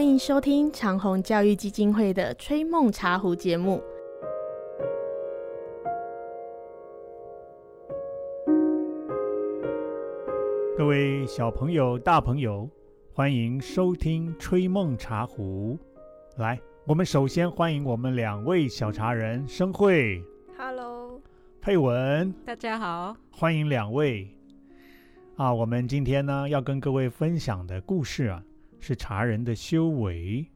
欢迎收听长虹教育基金会的《吹梦茶壶》节目。各位小朋友、大朋友，欢迎收听《吹梦茶壶》。来，我们首先欢迎我们两位小茶人生慧、Hello，佩文，大家好，欢迎两位。啊，我们今天呢要跟各位分享的故事啊，是茶人的修为。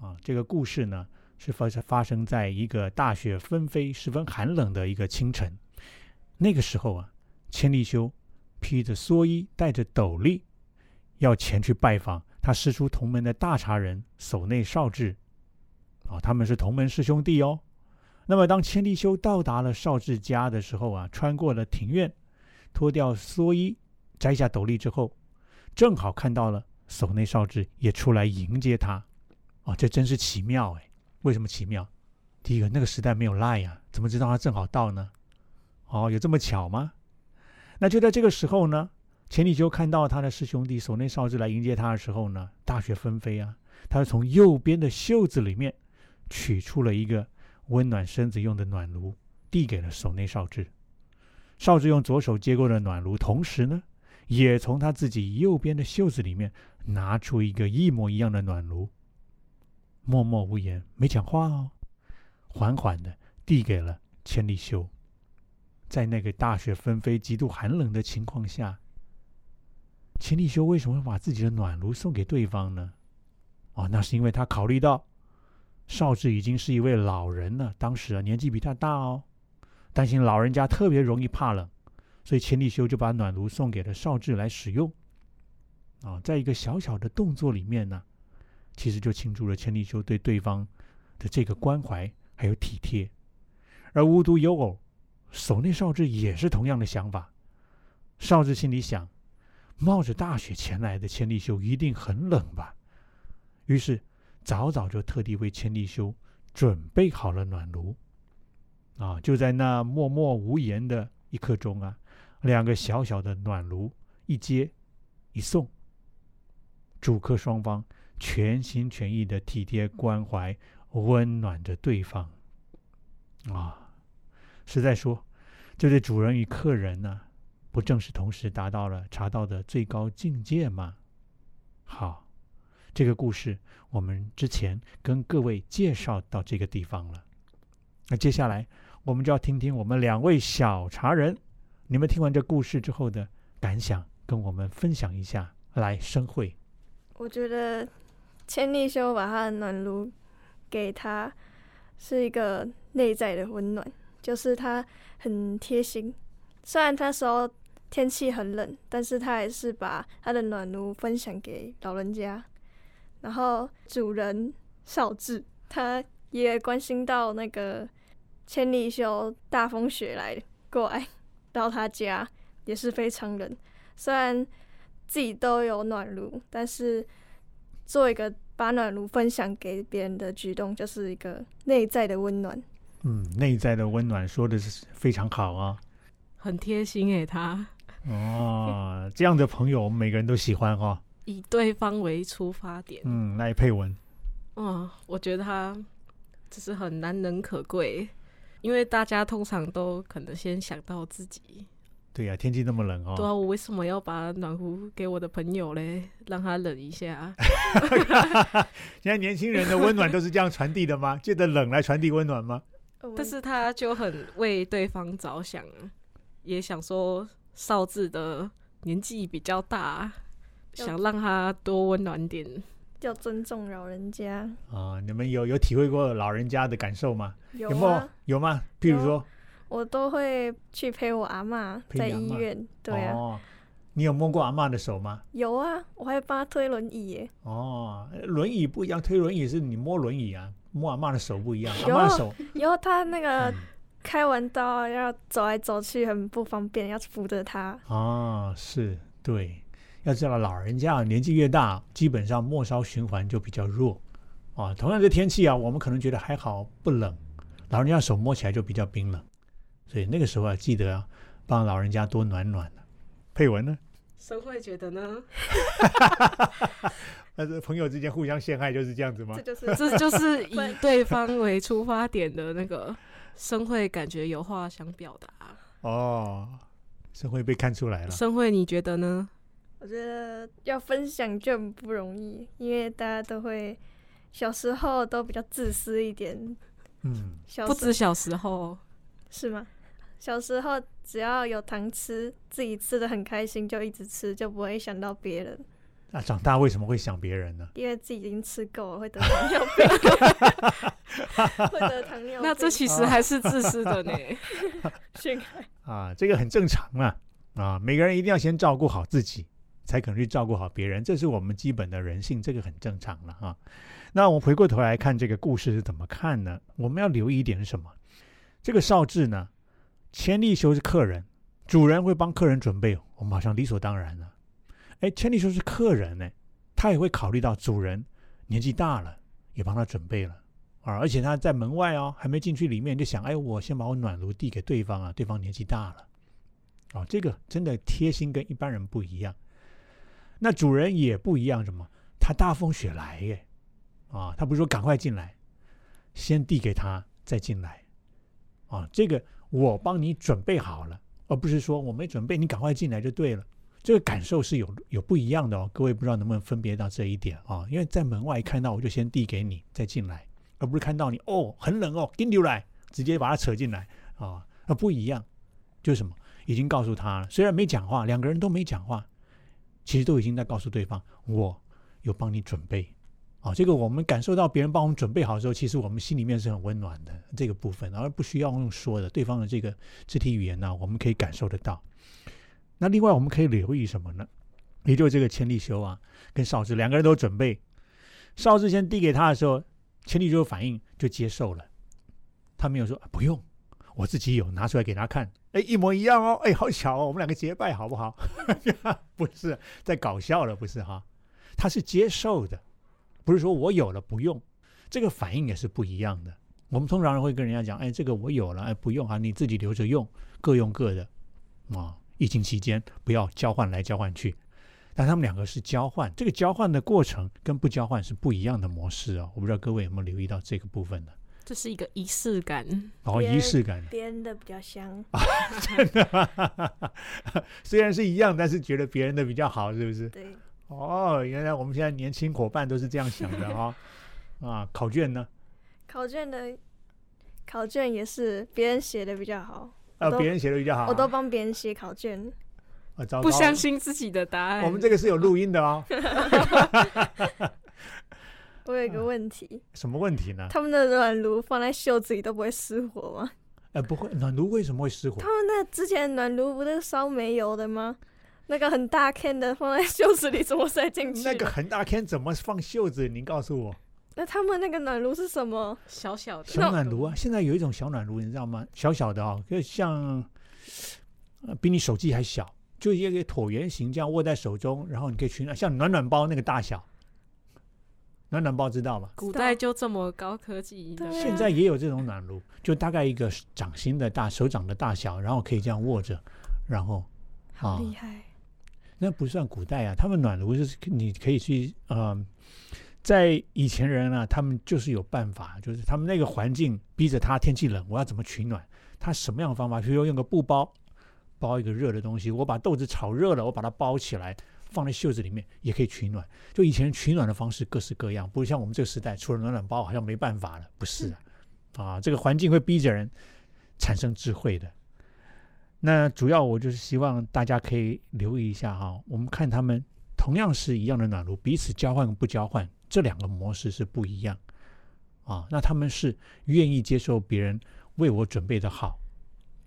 啊，这个故事呢是发发生在一个大雪纷飞、十分寒冷的一个清晨。那个时候啊，千利休披着蓑衣，戴着斗笠，要前去拜访他师出同门的大茶人守内少智。啊，他们是同门师兄弟哦。那么，当千利休到达了少智家的时候啊，穿过了庭院，脱掉蓑衣，摘下斗笠之后，正好看到了守内少智也出来迎接他。啊，这真是奇妙哎！为什么奇妙？第一个，那个时代没有赖呀、怎么知道他正好到呢？哦，有这么巧吗？那就在这个时候呢，钱理修看到他的师兄弟守内少智来迎接他的时候呢，大雪纷飞啊，他就从右边的袖子里面取出了一个温暖身子用的暖炉，递给了守内少智。少智用左手接过了暖炉，同时呢，也从他自己右边的袖子里面拿出一个一模一样的暖炉，默默无言，没讲话哦，缓缓的递给了千利休。在那个大雪纷飞、极度寒冷的情况下，千利休为什么会把自己的暖炉送给对方呢？哦，那是因为他考虑到少智已经是一位老人了，当时啊年纪比他大哦，担心老人家特别容易怕冷，所以千利休就把暖炉送给了少智来使用。啊，在一个小小的动作里面呢，其实就倾注了千利休对对方的这个关怀还有体贴。而无独有偶，守内少治也是同样的想法。少治心里想，冒着大雪前来的千利休一定很冷吧，于是早早就特地为千利休准备好了暖炉。啊，就在那默默无言的一刻钟啊，两个小小的暖炉一接一送，主客双方全心全意的体贴关怀，温暖着对方。啊，实在说，这对主人与客人呢、不正是同时达到了茶道的最高境界吗？好，这个故事我们之前跟各位介绍到这个地方了。那接下来我们就要听听我们两位小茶人，你们听完这故事之后的感想，跟我们分享一下。来，生会我觉得千利休把他的暖炉给他，是一个内在的温暖，就是他很贴心。虽然那时候天气很冷，但是他还是把他的暖炉分享给老人家。然后主人少智，他也关心到那个千利休大风雪来过来 到他家，也是非常冷。虽然自己都有暖炉，但是做一个把暖炉分享给别人的举动，就是一个内在的温暖。嗯，内在的温暖说的是非常好啊。很贴心诶，他哦，这样的朋友我们每个人都喜欢哈、哦。以对方为出发点，嗯，来佩文，嗯，我觉得他就是很难能可贵，因为大家通常都可能先想到自己，对呀、天气那么冷哦。对啊，我为什么要把暖壶给我的朋友嘞，让他冷一下？现在年轻人的温暖都是这样传递的吗？借着冷来传递温暖吗？但是他就很为对方着想，也想说少智的年纪比较大，想让他多温暖点。要尊重老人家，啊，你们有有体会过老人家的感受吗？有有没有吗？譬如有说，我都会去陪我阿妈在医院。对啊，哦，你有摸过阿妈的手吗？有啊，我还帮她推轮椅耶。哦，轮椅不一样，推轮椅是你摸轮椅啊，摸阿妈的手不一样。阿妈的手，然后他那个嗯开完刀要走来走去很不方便，要扶着他。啊，是对。要知道，老人家年纪越大，基本上末梢循环就比较弱啊。同样的天气啊，我们可能觉得还好，不冷，老人家手摸起来就比较冰冷，所以那个时候啊，记得啊，帮老人家多暖暖的。佩文呢？生会觉得呢？但是朋友之间互相陷害就是这样子吗 这？就是这就是以对方为出发点的那个生会感觉有话想表达。哦，生会被看出来了。生会你觉得呢？我觉得要分享就很不容易，因为大家都会小时候都比较自私一点，嗯，小不止小时候，是吗？小时候只要有糖吃，自己吃的很开心，就一直吃，就不会想到别人，那长大为什么会想别人呢？因为自己已经吃够了，会得糖尿病，会得糖尿病。那这其实还是自私的呢。陷 害啊，这个很正常啊啊，每个人一定要先照顾好自己，才可能去照顾好别人，这是我们基本的人性，这个很正常了啊。那我们回过头来看这个故事是怎么看呢？我们要留意一点是什么？这个少智呢，千利休是客人，主人会帮客人准备，我们好像理所当然了。哎，千利休是客人呢，他也会考虑到主人年纪大了，也帮他准备了啊，而且他在门外哦，还没进去里面就想，哎，我先把我暖炉递给对方啊，对方年纪大了，哦，这个真的贴心跟一般人不一样。那主人也不一样，什么？他大风雪来耶，啊，他不是说赶快进来，先递给他再进来，啊，这个我帮你准备好了，而不是说我没准备，你赶快进来就对了。这个感受是有有不一样的哦，各位不知道能不能分别到这一点啊？因为在门外看到我就先递给你再进来，而不是看到你哦很冷哦，跟流来直接把它扯进来啊，那不一样，就是什么？已经告诉他了，虽然没讲话，两个人都没讲话，其实都已经在告诉对方，我有帮你准备。哦，这个我们感受到别人帮我们准备好的时候，其实我们心里面是很温暖的这个部分，而不需要用说的，对方的这个肢体语言呢，我们可以感受得到。那另外我们可以留意什么呢？也就是这个千利休啊，跟少智两个人都准备，少智先递给他的时候，千利休反应就接受了，他没有说不用，我自己有拿出来给他看，哎，一模一样哦，哎，好巧哦，我们两个结拜好不好？不是在搞笑了，不是哈，他是接受的，不是说我有了不用，这个反应也是不一样的。我们通常会跟人家讲，哎，这个我有了，哎，不用啊，你自己留着用，各用各的啊。疫情期间不要交换来交换去，但他们两个是交换，这个交换的过程跟不交换是不一样的模式哦！我不知道各位有没有留意到这个部分呢？这是一个仪式感，哦，仪式感，别人的比较香 啊，真的，虽然是一样，但是觉得别人的比较好，是不是？对，哦，原来我们现在年轻伙伴都是这样想的哈、啊，考卷呢？考卷的考卷也是别人写的比较好，呃，别人写的比较好啊，我都帮别人写考卷。啊，糟糕不相信自己的答案。我们这个是有录音的哦。我有一个问题，什么问题呢？他们的暖炉放在袖子里都不会失火吗？哎，不会，暖炉为什么会失火他？们那之前暖炉不是烧煤油的吗？那个很大 can 的放在袖子里怎么塞进去？那个很大 can 怎么放袖子？您告诉我。那他们那个暖炉是什么？小小的小暖炉啊，现在有一种小暖炉，你知道吗？小小的哦，就像呃比你手机还小，就一个椭圆形，这样握在手中，然后你可以取暖，像暖暖包那个大小。暖暖包知道吗？古代就这么高科技现在也有这种暖炉，就大概一个掌心的大手掌的大小，然后可以这样握着，然后啊好厉害！那不算古代啊，他们暖炉是你可以去呃，在以前人啊，他们就是有办法，就是他们那个环境逼着他天气冷，我要怎么取暖？他什么样的方法？比如说用个布包包一个热的东西，我把豆子炒热了，我把它包起来。放在袖子里面也可以取暖，就以前取暖的方式各式各样，不像我们这个时代，除了暖暖包好像没办法了，不是啊？啊，这个环境会逼着人产生智慧的。那主要我就是希望大家可以留意一下哈，我们看他们同样是一样的暖炉，彼此交换不交换，这两个模式是不一样啊。那他们是愿意接受别人为我准备的好，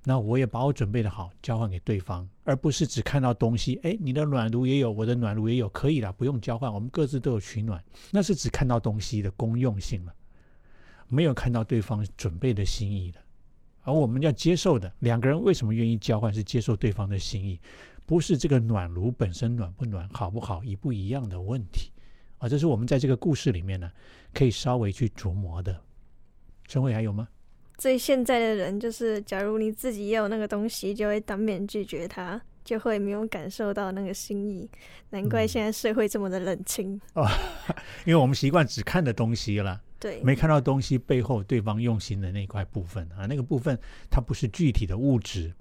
那我也把我准备的好交换给对方，而不是只看到东西，哎，你的暖炉也有，我的暖炉也有，可以了，不用交换，我们各自都有取暖，那是只看到东西的公用性了，没有看到对方准备的心意的。而我们要接受的，两个人为什么愿意交换，是接受对方的心意，不是这个暖炉本身暖不暖、好不好、一不一样的问题啊。这是我们在这个故事里面呢，可以稍微去琢磨的。陈慧还有吗？所以现在的人就是，假如你自己也有那个东西，就会当面拒绝他，就会没有感受到那个心意。难怪嗯现在社会这么的冷清哦。因为我们习惯只看的东西了，对，没看到东西背后对方用心的那块部分啊，那个部分它不是具体的物质，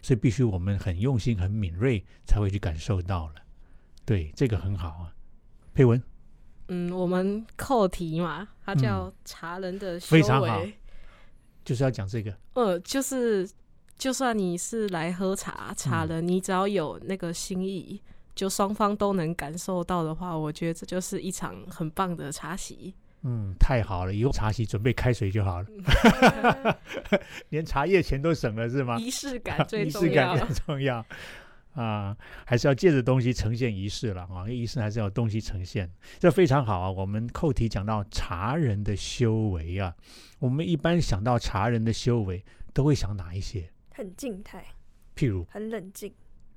所以必须我们很用心、很敏锐才会去感受到了。对，这个很好啊，佩文嗯，我们扣题嘛，它叫茶人的修嗯非常好为。就是要讲这个，呃，就是就算你是来喝茶，茶嗯人，你只要有那个心意，就双方都能感受到的话，我觉得这就是一场很棒的茶席。嗯，太好了，以后茶席准备开水就好了，连茶叶钱都省了是吗？仪式感 最重要式感更。重要啊，还是要借着东西呈现仪式了啊，因为仪式还是要东西呈现，这非常好啊。我们扣题讲到茶人的修为啊，我们一般想到茶人的修为，都会想哪一些？很静态，譬如很冷静，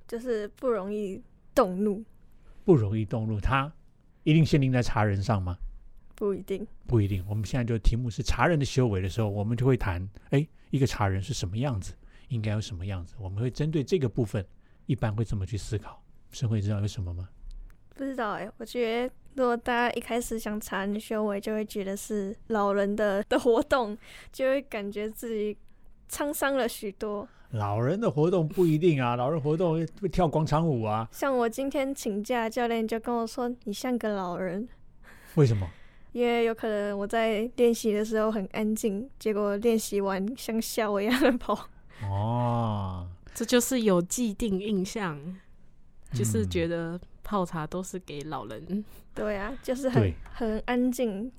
就是不容易动怒，不容易动怒，他一定限定在茶人上吗？不一定。不一定。我们现在就题目是茶人的修为的时候，我们就会谈，哎，一个茶人是什么样子，应该有什么样子，我们会针对这个部分，一般会这么去思考。社会知道有什么吗？不知道哎、我觉得如果大家一开始想茶人修为，就会觉得是老人的的活动，就会感觉自己沧桑了许多。老人的活动不一定啊，老人活动会会跳广场舞啊，像我今天请假，教练就跟我说你像个老人，为什么？因为有可能我在练习的时候很安静，结果练习完像笑一样的跑。哦，这就是有既定印象，就是嗯觉得泡茶都是给老人。对啊，就是很很安静，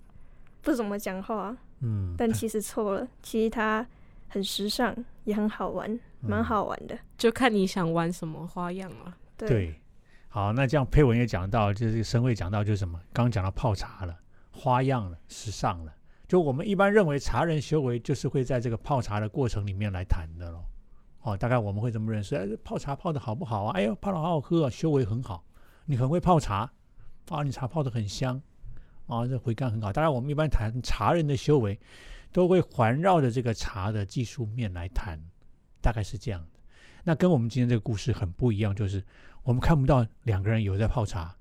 不怎么讲话。嗯，但其实错了，其实它很时尚，也很好玩，蛮嗯好玩的。就看你想玩什么花样了。对，对，好，那这样佩文也讲到，就是申慧讲到就是什么？刚刚讲到泡茶了，花样了，时尚了。就我们一般认为茶人修为就是会在这个泡茶的过程里面来谈的咯。哦，大概我们会这么认识？哎，泡茶泡的好不好啊？哎呦，泡的好好喝啊，修为很好。你很会泡茶啊，你茶泡的很香啊，这回甘很好。当然，我们一般谈茶人的修为，都会环绕着这个茶的技术面来谈，大概是这样的。那跟我们今天这个故事很不一样，就是我们看不到两个人有在泡茶，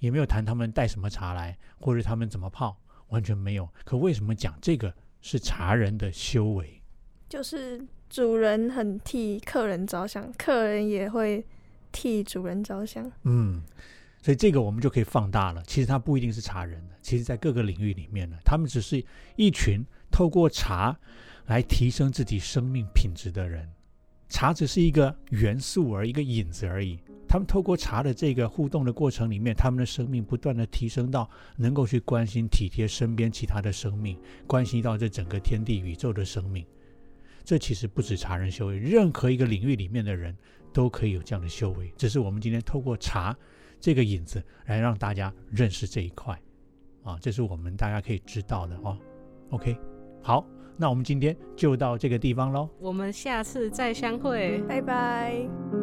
也没有谈他们带什么茶来，或者他们怎么泡，完全没有。可为什么讲这个是茶人的修为？就是主人很替客人着想，客人也会替主人着想。嗯，所以这个我们就可以放大了。其实他不一定是茶人的，其实在各个领域里面呢，他们只是一群透过茶来提升自己生命品质的人。茶只是一个元素而已一个引子而已。他们透过茶的这个互动的过程里面，他们的生命不断的提升到能够去关心体贴身边其他的生命，关心到这整个天地宇宙的生命。这其实不止茶人修为，任何一个领域里面的人都可以有这样的修为。只是我们今天透过茶这个引子来让大家认识这一块啊，这是我们大家可以知道的哦。OK，好，那我们今天就到这个地方喽。我们下次再相会。拜拜。